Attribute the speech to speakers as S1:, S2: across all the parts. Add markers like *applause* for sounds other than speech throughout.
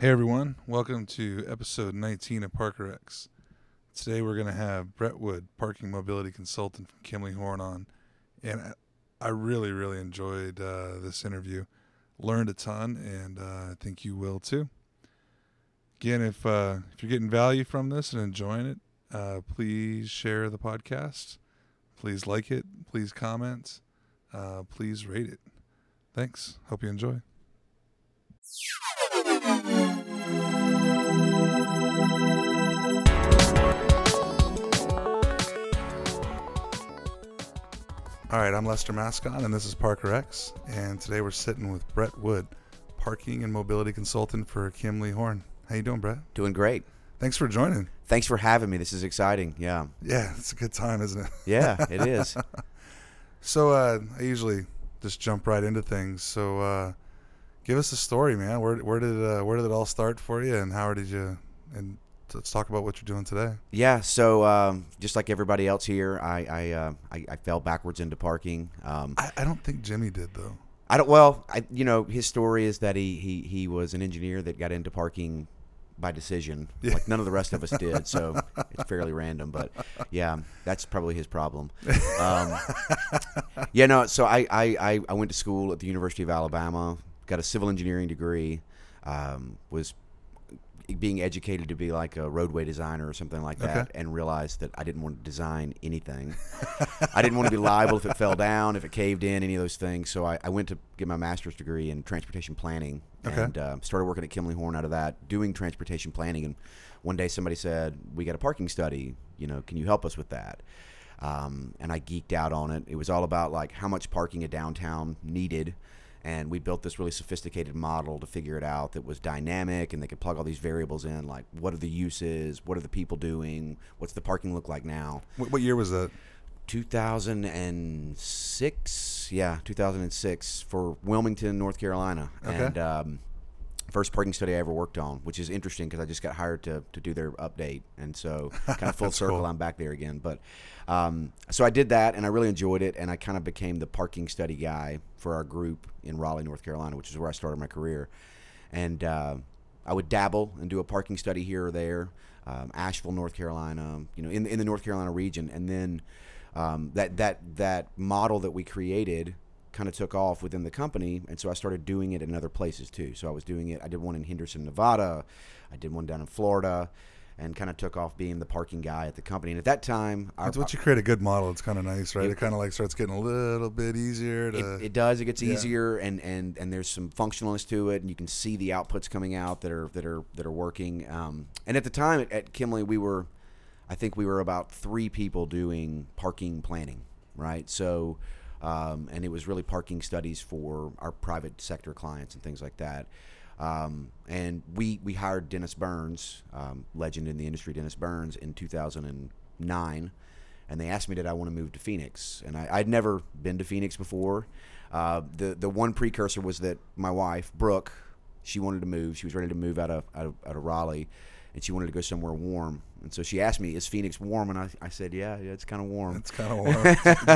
S1: Hey everyone, welcome to episode 19 of Parker X. Today we're going to have Brett Wood, parking mobility consultant from Kimley Horn on, and I- really, really enjoyed uh, this interview. Learned a ton, and uh, I think you will too. Again, if uh, if you're getting value from this and enjoying it, uh, please share the podcast. Please like it. Please comment. Uh, please rate it. Thanks. Hope you enjoy. All right, I'm Lester Mascon, and this is Parker X. And today we're sitting with Brett Wood, parking and mobility consultant for Kimley Horn. How you doing, Brett?
S2: Doing great.
S1: Thanks for joining.
S2: Thanks for having me. This is exciting. Yeah.
S1: Yeah, it's a good time, isn't it?
S2: Yeah, it *laughs* is.
S1: So uh, I usually just jump right into things. So uh, give us a story, man. Where where did uh, where did it all start for you, and how did you? And let's talk about what you're doing today.
S2: Yeah. So, um, just like everybody else here, I I, uh, I I fell backwards into parking. Um,
S1: I, I don't think Jimmy did though.
S2: I don't. Well, I you know his story is that he he he was an engineer that got into parking by decision. *laughs*
S1: Yeah.
S2: Like none of the rest of us did. So it's fairly random. But yeah, that's probably his problem. Um, *laughs* yeah. No. So I, I I I went to school at the University of Alabama. Got a civil engineering degree. Um, was being educated to be like a roadway designer or something like that,
S1: Okay.
S2: and realized that I didn't want to design anything. *laughs* I didn't want to be liable if it fell down, if it caved in, any of those things. So I, I went to get my master's degree in transportation planning
S1: Okay.
S2: and uh, started working at Kimley Horn out of that, doing transportation planning. And one day somebody said, "We got a parking study. You know, can you help us with that?" Um, and I geeked out on it. It was all about like how much parking a downtown needed. And we built this really sophisticated model to figure it out that was dynamic and they could plug all these variables in like what are the uses, what are the people doing, what's the parking look like now.
S1: What, what year was that?
S2: 2006 yeah 2006 for wilmington north carolina
S1: Okay.
S2: and um, first parking study i ever worked on which is interesting because i just got hired to, to do their update. And so *laughs* kind of full circle
S1: cool.
S2: i'm back there again. But um, so i did that and i really enjoyed it and i kind of became the parking study guy for our group in raleigh north carolina which is where i started my career. And uh, I would dabble and do a parking study here or there, um, Asheville, North Carolina, you know, in in the North Carolina region, and then um, that that that model that we created kind of took off within the company, and so I started doing it in other places too. So I was doing it. I did one in Henderson, Nevada. I did one down in Florida. And kind of took off being the parking guy at the company. And at that time,
S1: It's once you create a good model, it's kind of nice, right? It, kind of like starts getting a little bit easier to.
S2: it, it does. It gets
S1: yeah.
S2: easier, and, and, and there's some functionalness to it, and you can see the outputs coming out that are that are that are working. Um, and at the time at, at Kimley, we were, I think we were about three people doing parking planning, right? So, um, and it was really parking studies for our private sector clients and things like that. Um, and we we hired Dennis Burns, um, legend in the industry, Dennis Burns, in 2009 and they asked me did I want to move to Phoenix, and I, I'd never been to Phoenix before. Uh, the the one precursor was that my wife Brooke, she wanted to move. She was ready to move out of out of, out of Raleigh, and she wanted to go somewhere warm. And so she asked me, "Is Phoenix warm?" And I, I said, "Yeah, yeah, it's kind of warm."
S1: it's kind of warm.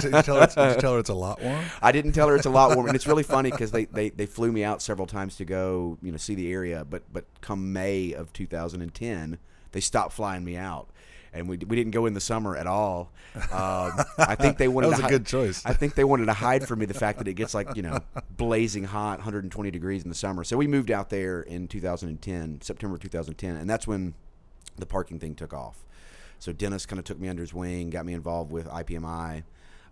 S1: did, you tell her, did you tell her it's a lot warm? *laughs*
S2: I didn't tell her it's a lot warm, and it's really funny because they, they, they flew me out several times to go you know see the area, but but come May of 2010, they stopped flying me out, and we, we didn't go in the summer at all. Um, I think they *laughs* wanted
S1: That was
S2: to
S1: a
S2: hi-
S1: good choice.
S2: I think they wanted to hide from me the fact that it gets like you know blazing hot, 120 degrees in the summer. So we moved out there in 2010, September 2010, and that's when the parking thing took off. So Dennis kind of took me under his wing, got me involved with IPMI,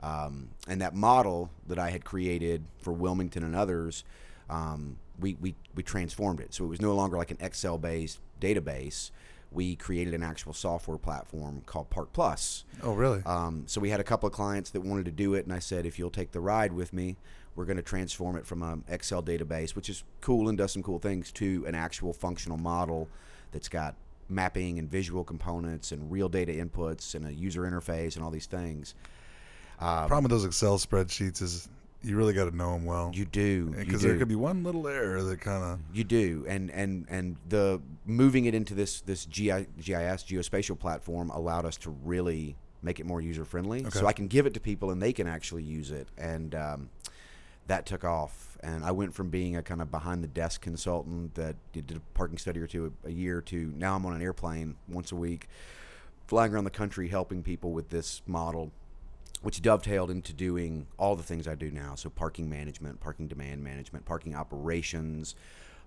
S2: um, and that model that I had created for Wilmington and others, um, we, we we transformed it. So it was no longer like an Excel-based database. We created an actual software platform called Park Plus.
S1: Oh, really?
S2: Um, so we had a couple of clients that wanted to do it, and I said, if you'll take the ride with me, we're going to transform it from an Excel database, which is cool and does some cool things, to an actual functional model that's got mapping and visual components and real data inputs and a user interface and all these things. Um,
S1: Problem with those Excel spreadsheets is you really got to know them well.
S2: you do
S1: because there could be one little error that kind of
S2: You do, and and and the moving it into this this GI, GIS geospatial platform allowed us to really make it more user friendly.
S1: Okay.
S2: So I can give it to people, and they can actually use it. And um, that took off, and I went from being a kind of behind the desk consultant that did a parking study or two a, a year to now I'm on an airplane once a week, flying around the country helping people with this model which dovetailed into doing all the things I do now. So parking management, parking demand management, parking operations,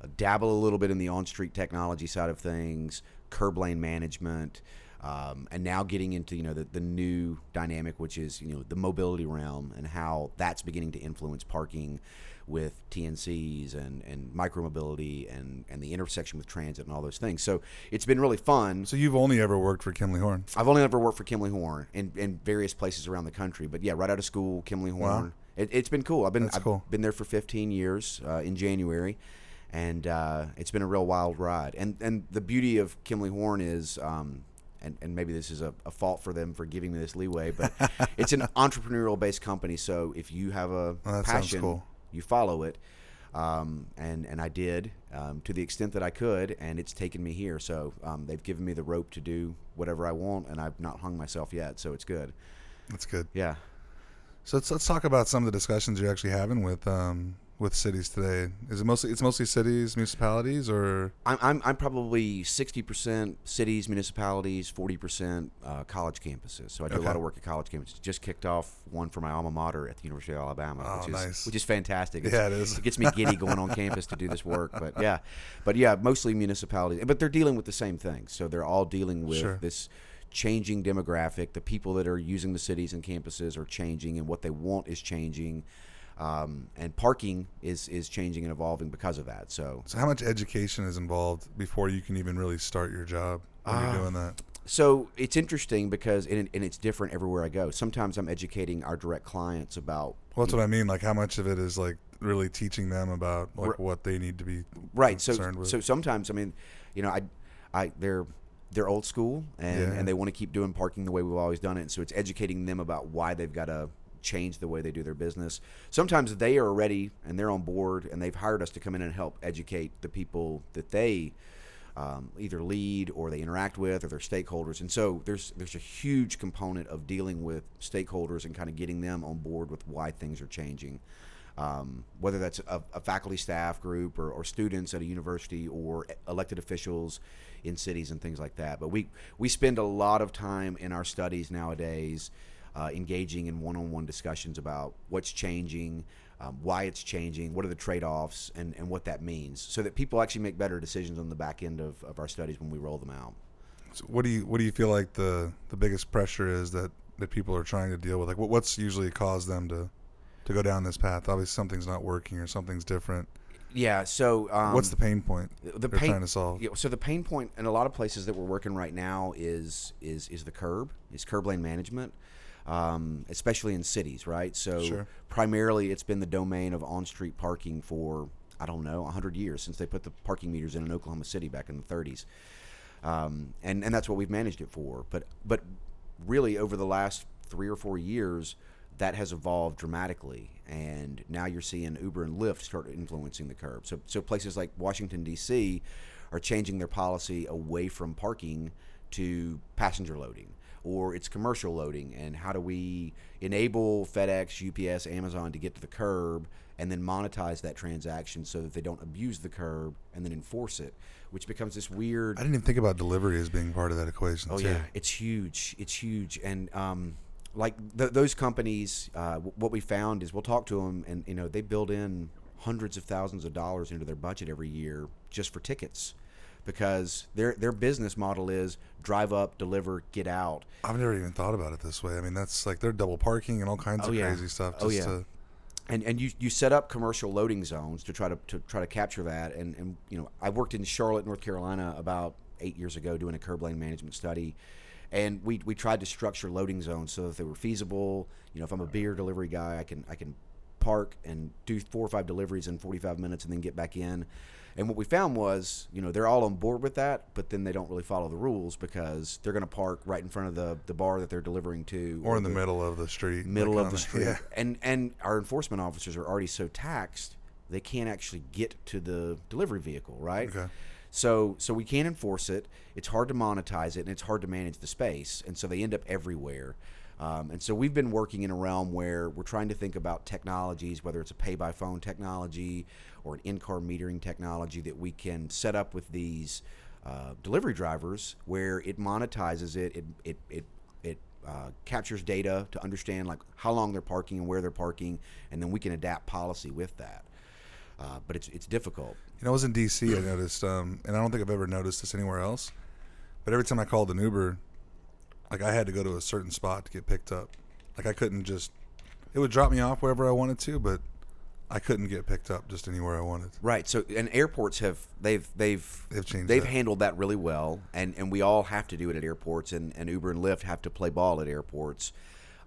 S2: uh, dabble a little bit in the on-street technology side of things, curb lane management, um, and now getting into you know the, the new dynamic, which is you know the mobility realm and how that's beginning to influence parking with TNCs and, and micromobility and, and the intersection with transit and all those things. So it's been really fun.
S1: So you've only ever worked for Kimley Horn?
S2: I've only ever worked for Kimley Horn in, in various places around the country. But yeah, right out of school, Kimley Horn.
S1: Wow.
S2: It, has been cool. I've been I've
S1: cool.
S2: been there for 15 years uh, in January, and uh, it's been a real wild ride. And and the beauty of Kimley Horn is. Um, and, and maybe this is a, a fault for them for giving me this leeway, but *laughs* it's an entrepreneurial based company. So if you have a
S1: Well,
S2: passion,
S1: cool.
S2: You follow it. Um, and and I did um, to the extent that I could, and it's taken me here. So um, they've given me the rope to do whatever I want, and I've not hung myself yet. So it's good.
S1: That's good.
S2: Yeah.
S1: So let's let's talk about some of the discussions you're actually having with um with cities today. Is it mostly it's mostly cities, municipalities, or
S2: I'm, I'm, I'm probably 60% cities, municipalities, 40% uh, college campuses. So I do a lot of work at college campuses. Just kicked off one for my alma mater at the University of Alabama,
S1: Oh,
S2: which is
S1: nice.
S2: which is fantastic. It's-
S1: Yeah, it is.
S2: It gets me giddy going on campus to do this work. But yeah, but yeah, mostly municipalities. But they're dealing with the same thing. So they're all dealing with
S1: Sure.
S2: this changing demographic. The people that are using the cities and campuses are changing, and what they want is changing. Um, and parking is is changing and evolving because of that. So
S1: so how much education is involved before you can even really start your job when
S2: Ah.
S1: you're doing that?
S2: So it's interesting because and, and it's different everywhere I go. Sometimes I'm educating our direct clients about
S1: Well, that's what I mean. Like how much of it is like really teaching them about like what they need to be
S2: right. So
S1: with.
S2: so sometimes I mean, you know, I I they're they're old school and,
S1: Yeah.
S2: and they want to keep doing parking the way we've always done it. And so it's educating them about why they've got to change the way they do their business. Sometimes they are ready and they're on board and they've hired us to come in and help educate the people that they um, either lead or they interact with or their stakeholders. And so there's there's a huge component of dealing with stakeholders and kind of getting them on board with why things are changing. Um, whether that's a, a faculty staff group or, or students at a university or elected officials in cities and things like that. But we, we spend a lot of time in our studies nowadays uh, engaging in one-on-one discussions about what's changing, um, why it's changing, what are the trade-offs, and, and what that means, so that people actually make better decisions on the back end of, of our studies when we roll them out.
S1: So what do you what do you feel like the the biggest pressure is that that people are trying to deal with? Like what, what's usually caused them to to go down this path? Obviously, something's not working or something's different.
S2: Yeah. So um,
S1: what's the pain point
S2: the pain
S1: trying to solve?
S2: Yeah, so the pain point in a lot of places that we're working right now is is is the curb, is curb lane management, um, especially in cities, right? So
S1: Sure.
S2: primarily it's been the domain of on-street parking for I don't know 100 years since they put the parking meters in in Oklahoma City back in the 30s, um, and and that's what we've managed it for. But but really over the last three or four years. That has evolved dramatically, and now you're seeing Uber and Lyft start influencing the curb. So, so places like Washington D.C. are changing their policy away from parking to passenger loading or it's commercial loading and how do we enable FedEx, UPS, Amazon to get to the curb and then monetize that transaction so that they don't abuse the curb and then enforce it, which becomes this weird
S1: I didn't even think about delivery as being part of that equation.
S2: Oh
S1: too.
S2: yeah, it's huge. It's huge, and um, like th- those companies, uh, w- what we found is we'll talk to them, and you know they build in hundreds of thousands of dollars into their budget every year just for tickets, because their their business model is drive up, deliver, get out.
S1: I've never even thought about it this way. I mean, that's like they're double parking and all kinds
S2: Oh,
S1: of
S2: yeah.
S1: crazy stuff.
S2: Oh, yeah.
S1: to,
S2: and and you you set up commercial loading zones to try to, to try to capture that and and you know I worked in Charlotte, North Carolina about eight years ago doing a curb lane management study, and we we tried to structure loading zones so that they were feasible. You know, if I'm a beer delivery guy, I can I can park and do four or five deliveries in 45 minutes and then get back in. And what we found was, you know, they're all on board with that, but then they don't really follow the rules because they're going to park right in front of the, the bar that they're delivering to,
S1: or in the middle of the street.
S2: middle of the *laughs* street.
S1: Yeah.
S2: And and our enforcement officers are already so taxed they can't actually get to the delivery vehicle, right?
S1: Okay.
S2: So so we can't enforce it. It's hard to monetize it, and it's hard to manage the space, and so they end up everywhere. Um, and so we've been working in a realm where we're trying to think about technologies, whether it's a pay by phone technology or an in car metering technology that we can set up with these uh, delivery drivers where it monetizes it, it, it, it, it uh, captures data to understand like how long they're parking and where they're parking, and then we can adapt policy with that. Uh, but it's it's difficult.
S1: You know, I was in DC. I noticed, um, and I don't think I've ever noticed this anywhere else. But every time I called an Uber, like I had to go to a certain spot to get picked up. Like I couldn't just. It would drop me off wherever I wanted to, but I couldn't get picked up just anywhere I wanted.
S2: Right. So, and airports have they've they've
S1: They've changed
S2: they've
S1: that.
S2: handled that really well, and and we all have to do it at airports, and and Uber and Lyft have to play ball at airports.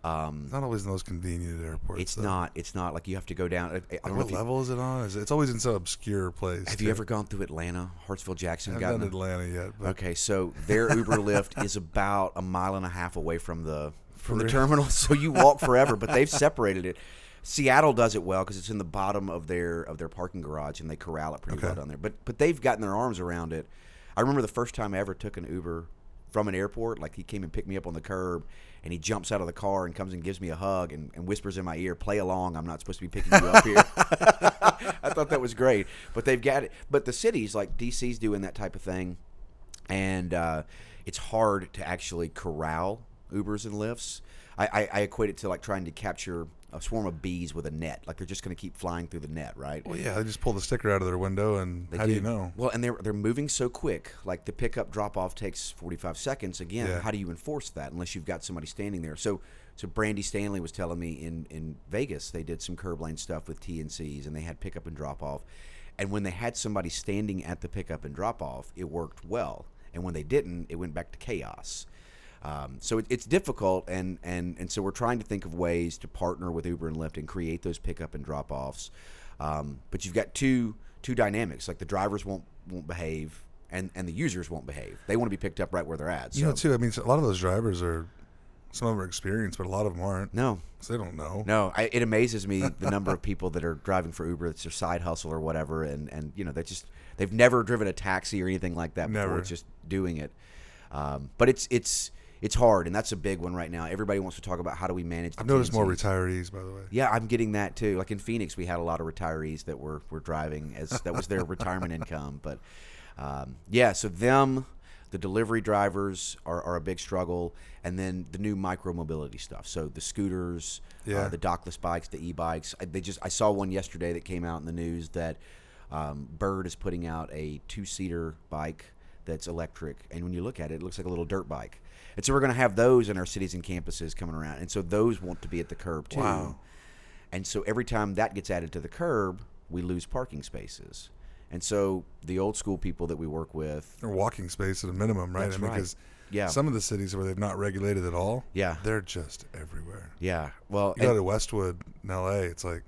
S2: Um,
S1: It's not always the most convenient airports.
S2: it's
S1: though.
S2: not. It's not like you have to go down. I, I don't know
S1: what
S2: if you,
S1: level is it on? Is it, it's always in some obscure place.
S2: have you ever gone through Atlanta, Hartsfield, Jackson?
S1: I haven't
S2: gotten
S1: done Atlanta yet, but
S2: Okay, so their Uber Lyft is about a mile and a half away from the *laughs* from the terminal, *laughs* so you walk forever. But they've *laughs* separated it. Seattle does it well because it's in the bottom of their of their parking garage, and they corral it pretty
S1: Okay.
S2: well down there. But but they've gotten their arms around it. I remember the first time I ever took an Uber from an airport. Like he came and picked me up on the curb, and he jumps out of the car and comes and gives me a hug and, and whispers in my ear, "Play along. I'm not supposed to be picking you up here." *laughs* I thought that was great. But they've got it. But the cities like DC's doing that type of thing, and uh, it's hard to actually corral Ubers and Lyfts. I, I, I equate it to like trying to capture a swarm of bees with a net. Like they're just going to keep flying through the net, right?
S1: well, yeah, they just pull the sticker out of their window, and
S2: They
S1: how do you know?
S2: Well, and they're they're moving so quick. Like the pickup drop off takes forty five seconds. Again,
S1: Yeah.
S2: how do you enforce that unless you've got somebody standing there? So so Brandy Stanley was telling me in in Vegas they did some curb lane stuff with TNCs and they had pickup and drop off. And when they had somebody standing at the pickup and drop off, it worked well. And when they didn't, it went back to chaos. Um, so it, it's difficult, and, and, and so we're trying to think of ways to partner with Uber and Lyft and create those pickup and drop offs. Um, but you've got two two dynamics, like the drivers won't won't behave, and, and the users won't behave. They want to be picked up right where they're at. So
S1: You know, too. I mean, a lot of those drivers are some of them are experienced, but a lot of them aren't.
S2: no,
S1: they don't know.
S2: no, I, it amazes me the number of people that are driving for Uber. It's their side hustle or whatever, and and you know they just they've never driven a taxi or anything like that before.
S1: Never.
S2: It's just doing it. Um, but it's it's it's hard, and that's a big one right now. Everybody wants to talk about how do we manage. The
S1: I've noticed more retirees, by the way.
S2: Yeah, I'm getting that too. Like in Phoenix, we had a lot of retirees that were were driving as that was their *laughs* retirement income. But um, yeah, so them, the delivery drivers are, are a big struggle, and then the new micro mobility stuff. So the scooters,
S1: Yeah.
S2: uh, the dockless bikes, the e-bikes. I, they just I saw one yesterday that came out in the news that um, Bird is putting out a two-seater bike that's electric, and when you look at it, it looks like a little dirt bike. And so we're going to have those in our cities and campuses coming around, and so those want to be at the curb too.
S1: Wow.
S2: And so every time that gets added to the curb, we lose parking spaces. And so the old school people that we work with,
S1: Or walking space at a minimum, right?
S2: That's
S1: I mean,
S2: right.
S1: because
S2: Yeah.
S1: some of the cities where they've not regulated at all,
S2: Yeah.
S1: they're just everywhere.
S2: yeah, well,
S1: You go to Westwood in L.A., it's like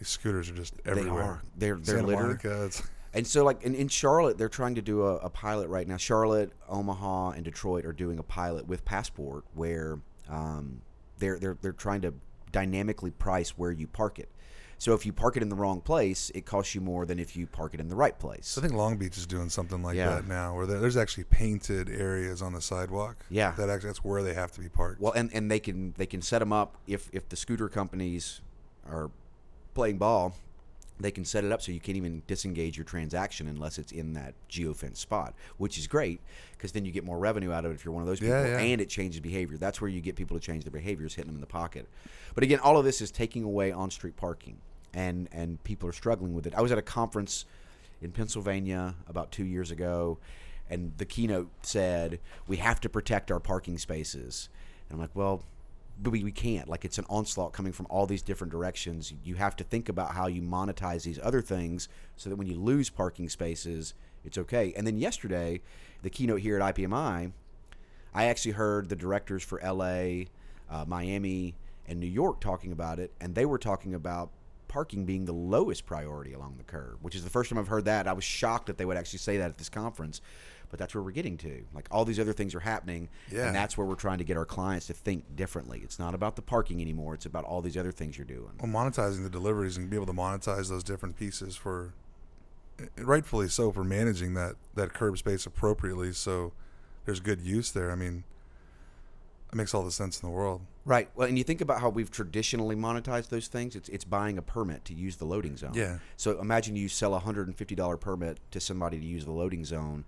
S1: these scooters are just
S2: they
S1: everywhere.
S2: are they're they're
S1: Santa. Monica, it's
S2: And so, like in, in Charlotte, they're trying to do a, a pilot right now. Charlotte, Omaha, and Detroit are doing a pilot with Passport where um, they're they're they're trying to dynamically price where you park it. So if you park it in the wrong place, it costs you more than if you park it in the right place.
S1: So I think Long Beach is doing something like
S2: Yeah.
S1: that now, where there's actually painted areas on the sidewalk.
S2: Yeah.
S1: that actually that's where they have to be parked.
S2: Well, and, and they can they can set them up if if the scooter companies are playing ball, they can set it up so you can't even disengage your transaction unless it's in that geofence spot, which is great because then you get more revenue out of it if you're one of those people,
S1: Yeah, yeah.
S2: and it changes behavior. That's where you get people to change their behaviors, hitting them in the pocket. But again, all of this is taking away on-street parking, and and people are struggling with it. I was at a conference in Pennsylvania about two years ago, and the keynote said we have to protect our parking spaces. And I'm like, well, but we, we can't. Like it's an onslaught coming from all these different directions. You have to think about how you monetize these other things so that when you lose parking spaces, it's okay. And then yesterday, the keynote here at IPMI, I actually heard the directors for LA, uh, Miami, and New York talking about it, and they were talking about parking being the lowest priority along the curb, which is the first time I've heard that. I was shocked that they would actually say that at this conference, but that's where we're getting to. Like all these other things are happening,
S1: Yeah.
S2: and that's where we're trying to get our clients to think differently. It's not about the parking anymore; it's about all these other things you're doing.
S1: well, monetizing the deliveries and be able to monetize those different pieces for, eh, rightfully so, for managing that that curb space appropriately. So there's good use there. I mean, it makes all the sense in the world.
S2: Right. Well, and you think about how we've traditionally monetized those things. It's it's buying a permit to use the loading zone.
S1: Yeah.
S2: So imagine you sell a hundred and fifty dollar permit to somebody to use the loading zone,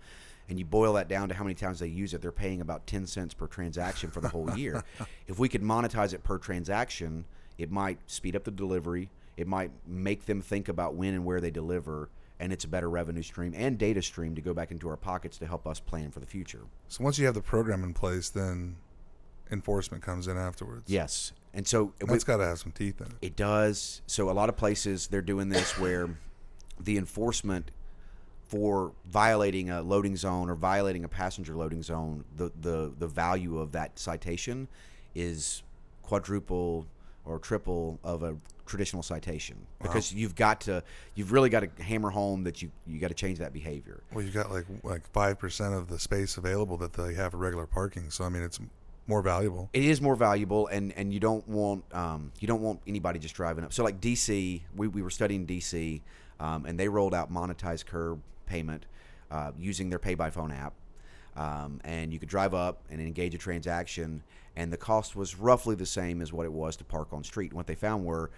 S2: and you boil that down to how many times they use it. They're paying about ten cents per transaction for the whole year. *laughs* if we could monetize it per transaction, it might speed up the delivery. It might make them think about when and where they deliver, and it's a better revenue stream and data stream to go back into our pockets to help us plan for the future.
S1: So once you have the program in place, then enforcement comes in afterwards.
S2: Yes. And so
S1: And that's got to have some teeth in it.
S2: It does. So a lot of places they're doing this where the enforcement for violating a loading zone or violating a passenger loading zone, the the the value of that citation is quadruple or triple of a traditional citation because you've got to you've really got to hammer home that you you got to change that behavior.
S1: Well, you've got like like five percent of the space available that they have for regular parking. So I mean, it's more valuable.
S2: It is more valuable, and, and you don't want um, you don't want anybody just driving up. So like DC, we, we were studying DC, um, and they rolled out monetized curb payment uh, using their pay by phone app, um, and you could drive up and engage a transaction, and the cost was roughly the same as what it was to park on street. And what they found were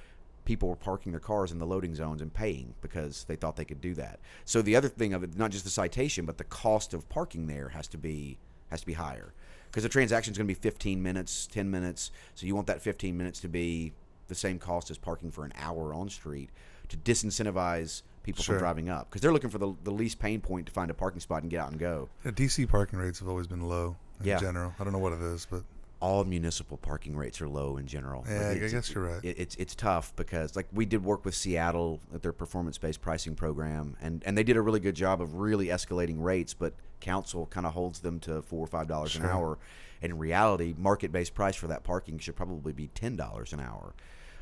S2: people were parking their cars in the loading zones and paying because they thought they could do that. So the other thing of it, not just the citation, but the cost of parking there has to be has to be higher because the transaction is going to be 15 minutes, 10 minutes. So you want that 15 minutes to be the same cost as parking for an hour on street to disincentivize people
S1: Sure.
S2: from driving up because they're looking for the, the least pain point to find a parking spot and get out and go.
S1: Yeah, DC parking rates have always been low in
S2: Yeah.
S1: general. I don't know what it is, but
S2: All municipal parking rates are low in general.
S1: Yeah, I
S2: it's-
S1: guess you're right.
S2: It, it's it's tough because like we did work with Seattle at their performance based pricing program, and and they did a really good job of really escalating rates, but council kind of holds them to four or five dollars an hour. And in reality, market based price for that parking should probably be ten dollars an hour.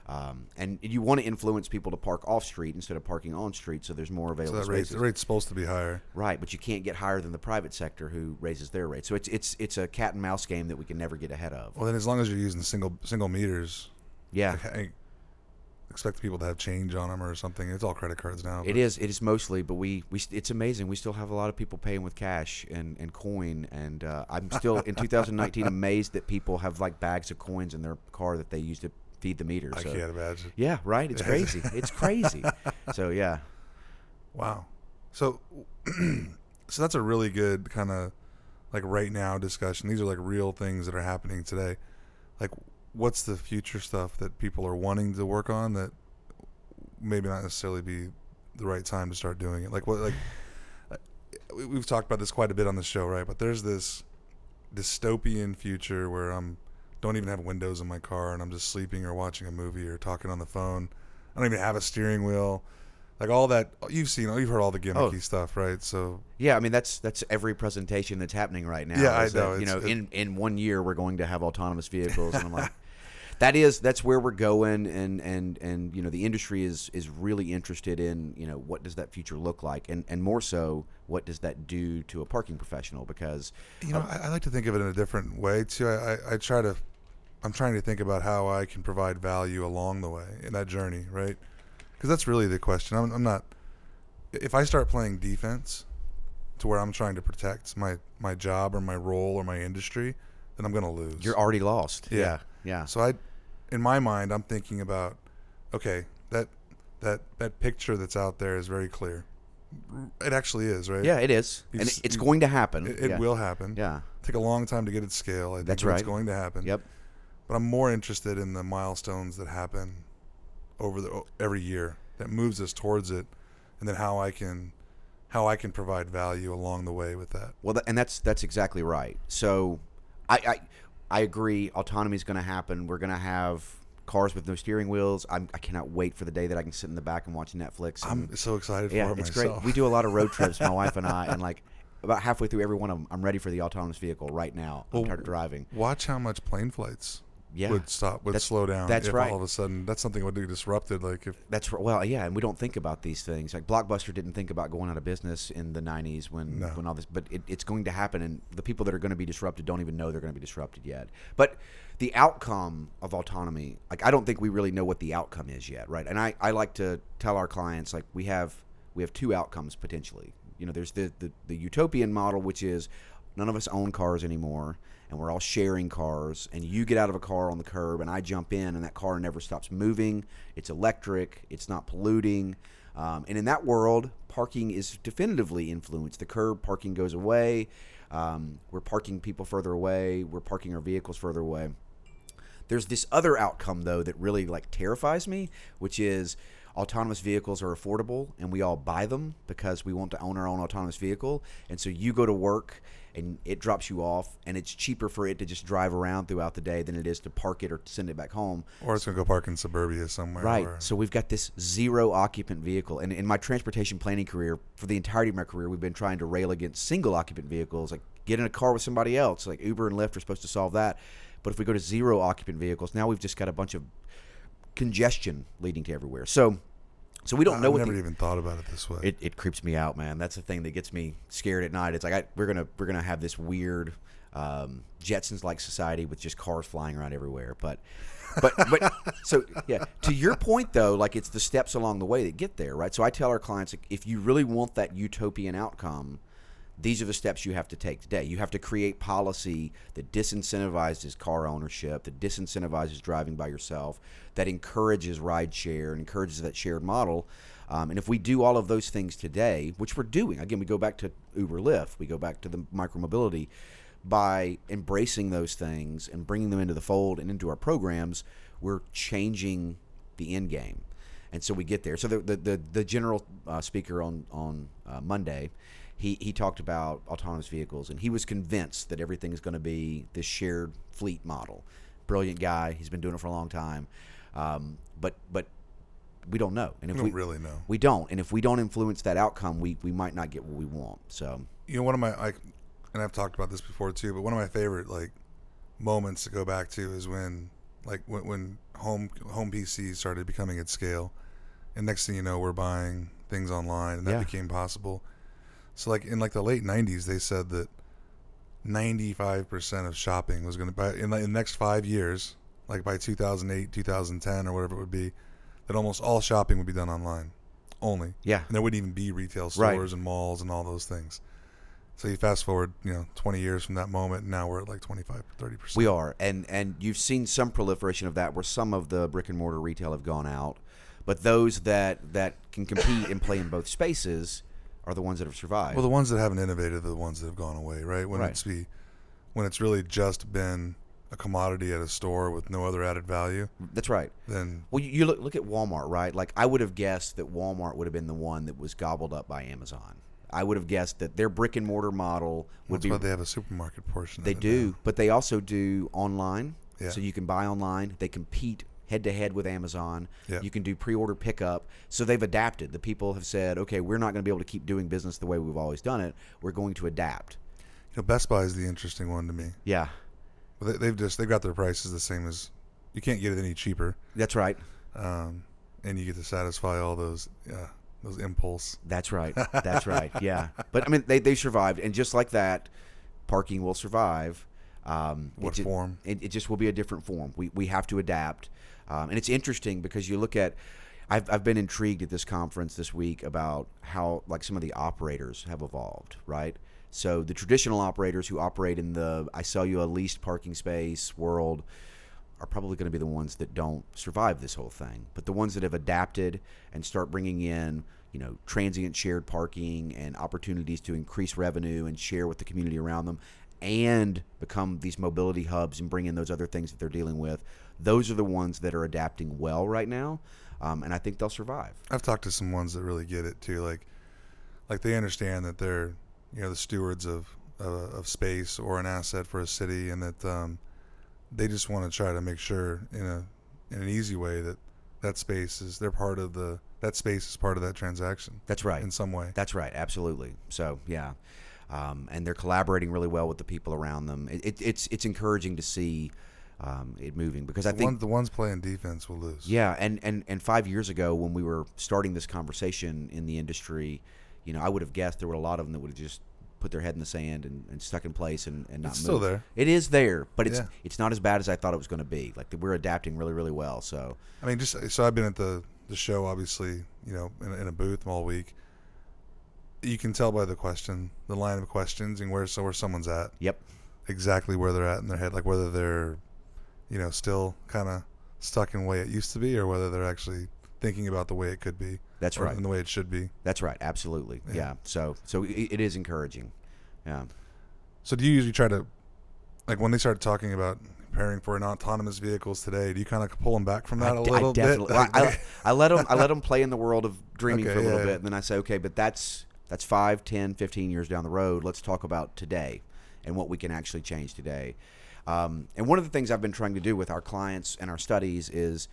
S2: Um, and you want to influence people to park off street instead of parking on street, so there's more
S1: so
S2: available
S1: that rate,
S2: spaces.
S1: the rate's supposed to be higher.
S2: Right, but you can't get higher than the private sector who raises their rate. So it's it's it's a cat and mouse game that we can never get ahead of.
S1: Well, then as long as you're using single single meters,
S2: Yeah,
S1: like, expect people to have change on them or something. It's all credit cards now.
S2: It
S1: but-
S2: is. It is mostly, but we, we it's amazing. We still have a lot of people paying with cash and, and coin, and uh, I'm still in *laughs* 2019 amazed that people have like bags of coins in their car that they use to feed the meter.
S1: I
S2: So
S1: can't imagine.
S2: yeah, right. It's crazy. *laughs* it's crazy. So yeah,
S1: Wow. So, *clears throat* so that's a really good kind of like right now discussion. These are like real things that are happening today. Like, what's the future stuff that people are wanting to work on that maybe not necessarily be the right time to start doing it? Like, what, like, uh, we've talked about this quite a bit on the show, right? But there's this dystopian future where I'm don't even have windows in my car and I'm just sleeping or watching a movie or talking on the phone. I don't even have a steering wheel. Like all that you've seen, you've heard all the gimmicky
S2: Oh.
S1: stuff, right? So
S2: yeah. I mean that's that's every presentation that's happening right now.
S1: Yeah, I
S2: is that,
S1: know.
S2: You know,
S1: it-
S2: in in one year we're going to have autonomous vehicles, and I'm like. *laughs* That is that's where we're going, and, and, and you know the industry is is really interested in you know what does that future look like, and, and more so what does that do to a parking professional because
S1: you know, uh, I, I like to think of it in a different way too. I, I, I try to, I'm trying to think about how I can provide value along the way in that journey, right? Because that's really the question. I'm, I'm not. If I start playing defense, to where I'm trying to protect my my job or my role or my industry, then I'm going to lose.
S2: you're already lost.
S1: Yeah.
S2: Yeah, yeah.
S1: So I, in my mind, I'm thinking about, okay, that that that picture that's out there is very clear. It actually is, right?
S2: Yeah, it is,
S1: You
S2: and
S1: s-
S2: it's
S1: you-
S2: going to happen.
S1: It, it
S2: yeah.
S1: will happen.
S2: Yeah.
S1: Take a long time to get it scale. I think
S2: That's
S1: but It's
S2: right.
S1: going to happen.
S2: Yep.
S1: But I'm more interested in the milestones that happen over the every year that moves us towards it, and then how I can how I can provide value along the way with that.
S2: Well, tha- and that's that's exactly right. So, I I, I agree. Autonomy is going to happen. We're going to have cars with no steering wheels. I'm, I cannot wait for the day that I can sit in the back and watch Netflix. and-
S1: I'm so excited
S2: yeah,
S1: for it
S2: it's
S1: myself.
S2: great. We do a lot of road *laughs* trips, my wife and I, and like about halfway through every one of them, I'm ready for the autonomous vehicle right now. I'm
S1: Well,
S2: tired of driving.
S1: Watch how much plane flights
S2: Yeah,
S1: would stop would
S2: That's-
S1: slow down.
S2: that's right.
S1: All of a sudden, that's something would be disrupted. Like if
S2: That's well, yeah, and we don't think about these things. Like Blockbuster didn't think about going out of business in the '90s when
S1: No.
S2: when all this, but it, it's going to happen, and the people that are going to be disrupted don't even know they're going to be disrupted yet. But the outcome of autonomy, like I don't think we really know what the outcome is yet, right? And I, I like to tell our clients like we have we have two outcomes potentially. You know, there's the, the the utopian model, which is none of us own cars anymore, and we're all sharing cars. And you get out of a car on the curb, and I jump in, and that car never stops moving. It's electric. It's not polluting. Um, and in that world, parking is definitively influenced. The curb parking goes away. Um, we're parking people further away. We're parking our vehicles further away. There's this other outcome though that really like terrifies me, which is autonomous vehicles are affordable and we all buy them because we want to own our own autonomous vehicle. And so you go to work and it drops you off and it's cheaper for it to just drive around throughout the day than it is to park it or send it back home.
S1: Or it's gonna go park in suburbia somewhere.
S2: Right.
S1: or-
S2: So we've got this zero occupant vehicle. And in my transportation planning career, for the entirety of my career, we've been trying to rail against single occupant vehicles. Like get in a car with somebody else. Like Uber and Lyft are supposed to solve that. But if we go to zero occupant vehicles, now we've just got a bunch of congestion leading to everywhere. So so we don't know
S1: I've
S2: what
S1: never
S2: the,
S1: even thought about it this way.
S2: it, it creeps me out, man. That's the thing that gets me scared at night. It's like I, we're gonna we're gonna have this weird um, Jetsons like society with just cars flying around everywhere. But but but *laughs* so yeah. To your point though, like it's the steps along the way that get there, right? So I tell our clients like, if you really want that utopian outcome, these are the steps you have to take today. You have to create policy that disincentivizes car ownership, that disincentivizes driving by yourself, that encourages ride share and encourages that shared model. Um, and if we do all of those things today, which we're doing, again, we go back to Uber Lyft, we go back to the micromobility, by embracing those things and bringing them into the fold and into our programs, we're changing the end game. And so we get there. So the the the, the general uh, speaker on on uh, Monday, he he talked about autonomous vehicles, and he was convinced that everything is going to be this shared fleet model. Brilliant guy. He's been doing it for a long time, um, but but we don't know. And if
S1: we
S2: we
S1: don't really know.
S2: we don't, and if we don't influence that outcome, we we might not get what we want. So
S1: you know, one of my like, and I've talked about this before too, but one of my favorite like moments to go back to is when like when, when home home PCs started becoming at scale, and next thing you know, we're buying things online, and that
S2: Yeah.
S1: became possible. So like in like the late '90s, they said that 95% of shopping was going to by in the, in the next five years, like by 2008, 2010, or whatever it would be, that almost all shopping would be done online, only
S2: yeah,
S1: and there wouldn't even be retail
S2: Right.
S1: stores and malls and all those things. So you fast forward, you know, 20 years from that moment, now we're at like 25, 30 percent.
S2: We are, and and you've seen some proliferation of that, where some of the brick and mortar retail have gone out, but those that that can compete and play in both spaces are the ones that have survived.
S1: Well, the ones that haven't innovated are the ones that have gone away, right? When
S2: Right.
S1: it's be, when it's really just been a commodity at a store with no other added value,
S2: That's right.
S1: then
S2: Well, you, you look look at Walmart, right? Like I would have guessed that Walmart would have been the one that was gobbled up by Amazon. I would have guessed that their brick and mortar model would
S1: that's
S2: be.
S1: why they have a supermarket portion.
S2: They do,
S1: now.
S2: but they also do online.
S1: Yeah.
S2: So you can buy online. They compete head to head with Amazon.
S1: Yeah.
S2: You can do pre order pickup. So they've adapted. The people have said, okay, we're not going to be able to keep doing business the way we've always done it. We're going to adapt.
S1: You know, Best Buy is the interesting one to me.
S2: Yeah,
S1: Well, they, they've just they've got their prices the same as you can't get it any cheaper,
S2: that's right.
S1: um, and you get to satisfy all those yeah those impulse.
S2: That's right. *laughs* That's right. Yeah. But I mean, they, they survived. And just like that, parking will survive. Um,
S1: What
S2: it
S1: form?
S2: It, it just will be a different form. We, we have to adapt. Um, and it's interesting because you look at, I've, I've been intrigued at this conference this week about how, like, some of the operators have evolved, right? So the traditional operators who operate in the I sell you a leased parking space world are probably going to be the ones that don't survive this whole thing. But the ones that have adapted and start bringing in, you know, transient shared parking and opportunities to increase revenue and share with the community around them and become these mobility hubs and bring in those other things that they're dealing with, those are the ones that are adapting well right now. Um, and I think they'll survive.
S1: I've talked to some ones that really get it too. Like, like they understand that they're, you know, the stewards of uh, of space or an asset for a city, and that um, they just want to try to make sure in a in an easy way that that space is they're part of the that space is part of that transaction
S2: That's right.
S1: in some way.
S2: That's right, absolutely. So yeah, um, and they're collaborating really well with the people around them. It, it, it's it's encouraging to see um, it moving because I
S1: the,
S2: think
S1: one, the ones playing defense will lose.
S2: yeah, and, and and five years ago when we were starting this conversation in the industry, you know, I would have guessed there were a lot of them that would have just put their head in the sand and, and stuck in place and, and not
S1: It's
S2: move.
S1: still there.
S2: It is there, but it's
S1: Yeah.
S2: it's not as bad as I thought it was going to be. Like we're adapting really really well. So
S1: I mean, just so I've been at the the show, obviously, you know, in, in a booth all week. You can tell by the question, the line of questions, and where so where someone's at.
S2: Yep.
S1: Exactly where they're at in their head, like whether they're, you know, still kind of stuck in the way it used to be, or whether they're actually thinking about the way it could be.
S2: That's right.
S1: And the way it should be.
S2: That's right. Absolutely.
S1: Yeah.
S2: Yeah. So so it, it is encouraging. Yeah.
S1: So do you usually try to, like, when they start talking about preparing for an autonomous vehicles today, do you kind of pull them back from that
S2: I
S1: a
S2: d- I
S1: little bit?
S2: definitely- I, I, let them I let them play in the world of *laughs* dreaming
S1: Okay,
S2: for a little
S1: yeah,
S2: bit, and then I say, okay, but that's that's 5, 10, 15 years down the road. Let's talk about today and what we can actually change today. Um, and one of the things I've been trying to do with our clients and our studies is,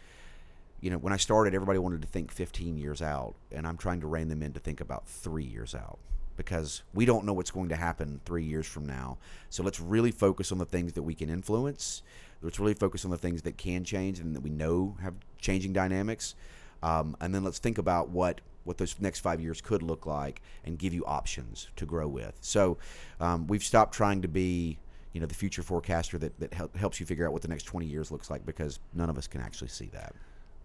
S2: you know, when I started, everybody wanted to think 15 years out, and I'm trying to rein them in to think about three years out because we don't know what's going to happen three years from now. So let's really focus on the things that we can influence. Let's really focus on the things that can change and that we know have changing dynamics. Um, and then let's think about what what those next five years could look like and give you options to grow with. So um, we've stopped trying to be you know the future forecaster that, that help, helps you figure out what the next 20 years looks like because none of us can actually see that.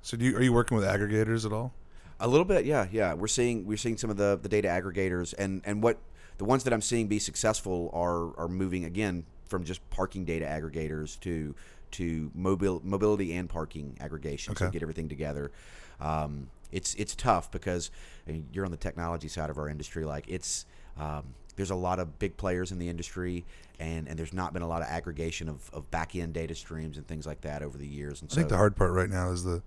S1: So do you, are you working with aggregators at all?
S2: A little bit, yeah, yeah. We're seeing we're seeing some of the, the data aggregators and, and what the ones that I'm seeing be successful are are moving again from just parking data aggregators to to mobile mobility and parking aggregation. So
S1: Okay.
S2: get everything together. Um, it's it's tough because you're on the technology side of our industry. Like it's um, there's a lot of big players in the industry, and, and there's not been a lot of aggregation of, of back end data streams and things like that over the years. And
S1: I think the hard part right now is the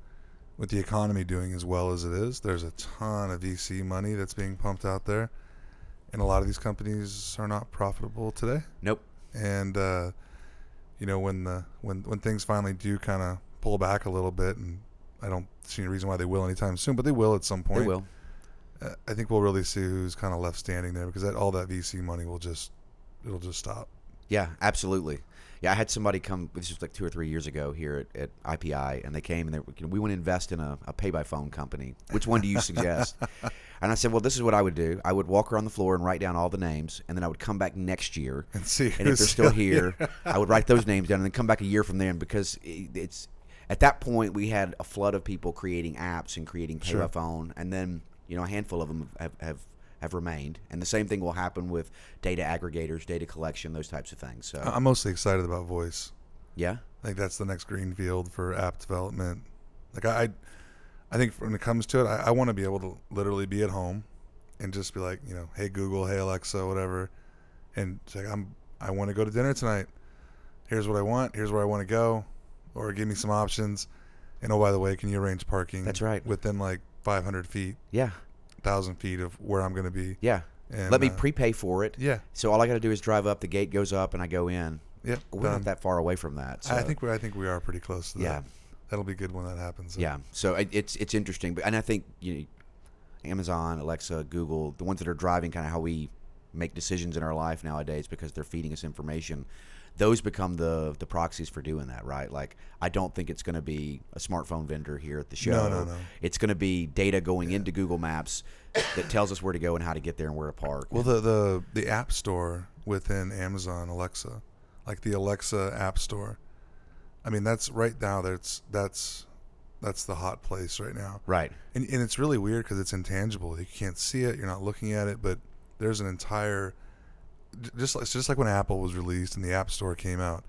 S1: with the economy doing as well as it is. There's a ton of VC money that's being pumped out there, and a lot of these companies are not profitable today.
S2: nope,
S1: And uh, you know when the when when things finally do kind of pull back a little bit, and I don't see any reason why they will anytime soon, but they will at some point.
S2: they will.
S1: Uh, I think we'll really see who's kind of left standing there because that, all that VC money will just it'll just stop.
S2: Yeah, absolutely. Yeah, I had somebody come. This was like two or three years ago here at, at IPI, and they came and they you know, we want to invest in a, a pay by phone company. Which one do you suggest? *laughs* and I said, well, this is what I would do. I would walk around the floor and write down all the names, and then I would come back next year,
S1: And see
S2: and if they're still *laughs* here, I would write those names down, and then come back a year from then because it, it's at that point we had a flood of people creating apps and creating pay
S1: Sure.
S2: phone, and then you know a handful of them have, have have remained, and the same thing will happen with data aggregators, data collection, those types of things. So
S1: I'm mostly excited about voice.
S2: yeah,
S1: I think that's the next green field for app development. Like I, I think when it comes to it, I, I want to be able to literally be at home, and just be like, you know, hey Google, hey Alexa, whatever, and say I'm I want to go to dinner tonight. Here's what I want. Here's where I want to go, or give me some options. And oh, by the way, can you arrange parking?
S2: That's right.
S1: Within like 500 feet,
S2: yeah,
S1: 1,000 feet of where I'm going to be.
S2: yeah.
S1: And,
S2: Let me
S1: uh,
S2: prepay for it.
S1: Yeah,
S2: So all I got to do is drive up. The gate goes up, and I go in.
S1: yeah.
S2: We're
S1: done.
S2: not that far away from that. So.
S1: I think we I think we are pretty close to that.
S2: Yeah.
S1: That'll be good when that happens.
S2: Yeah, so it, it's it's interesting, but and I think you know, Amazon, Alexa, Google, the ones that are driving kind of how we make decisions in our life nowadays because they're feeding us information. Those become the the proxies for doing that, right? Like I don't think it's going to be a smartphone vendor here at the show.
S1: No, no, no.
S2: It's going to be data going into Google Maps that tells us where to go and how to get there and where to park.
S1: Well, the, the the app store within Amazon Alexa, like the Alexa app store, I mean that's right now. That's that's that's the hot place right now,
S2: right.
S1: and and it's really weird because it's intangible. You can't see it. You're not looking at it, but there's an entire just like it's just like when Apple was released and the App Store came out.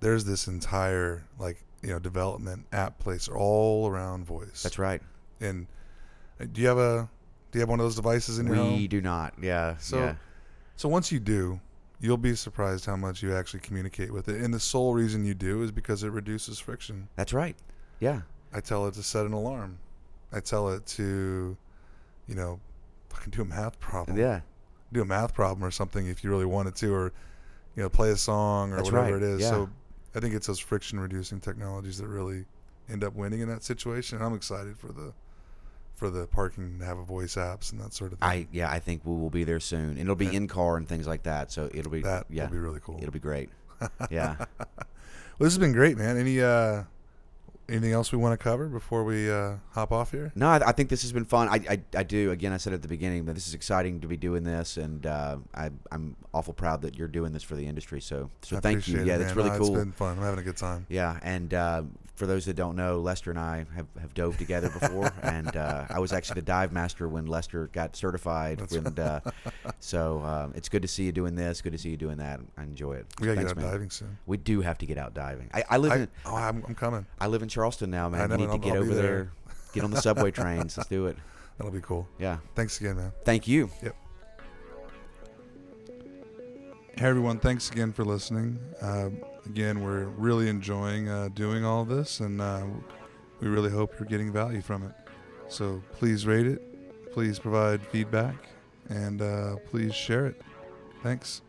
S1: There's this entire like you know development app place all around voice.
S2: That's right.
S1: And uh, do you have a do you have one of those devices in your
S2: We
S1: home?
S2: do not. Yeah.
S1: So,
S2: yeah.
S1: so once you do, you'll be surprised how much you actually communicate with it. And the sole reason you do is because it reduces friction.
S2: That's right. Yeah.
S1: I tell it to set an alarm. I tell it to, you know, fucking do a math problem.
S2: Yeah.
S1: Do a math problem or something if you really wanted to, or you know, play a song or
S2: That's
S1: whatever
S2: right,
S1: it is.
S2: yeah.
S1: So, I think it's those friction reducing technologies that really end up winning in that situation. And I'm excited for the for the parking to have a voice apps and that sort of thing.
S2: I yeah, I think we will be there soon, and it'll be
S1: Yeah.
S2: in car and things like that. So it'll be
S1: that
S2: yeah,
S1: will be really cool.
S2: it'll be great. *laughs* Yeah.
S1: Well, this has been great, man. Any uh, anything else we want to cover before we uh, hop off here?
S2: No, I, I think this has been fun. I, I I do. Again, I said at the beginning that this is exciting to be doing this, and uh, I I'm awful proud that you're doing this for the industry. So so
S1: I
S2: thank you.
S1: it,
S2: Yeah, that's really
S1: No,
S2: cool.
S1: It's been fun. I'm having a good time.
S2: Yeah, and uh, for those that don't know, Lester and I have, have dove together before, *laughs* and uh, I was actually the dive master when Lester got certified. Uh, so um, it's good to see you doing this. Good to see you doing that. I enjoy it.
S1: We gotta
S2: Thanks,
S1: get out
S2: man.
S1: diving soon.
S2: We do have to get out diving. I, I live
S1: I,
S2: in
S1: oh, I'm, I'm coming.
S2: I live in Charleston now,
S1: I
S2: man.
S1: know,
S2: You need to get
S1: I'll
S2: over
S1: there.
S2: there. Get on the subway trains. Let's do it. *laughs*
S1: That'll be cool.
S2: Yeah.
S1: Thanks again, man.
S2: Thank you. Yep.
S1: Hey everyone, thanks again for listening. Uh, again, we're really enjoying uh, doing all this, and uh, we really hope you're getting value from it. So please rate it, please provide feedback, and uh, please share it. Thanks.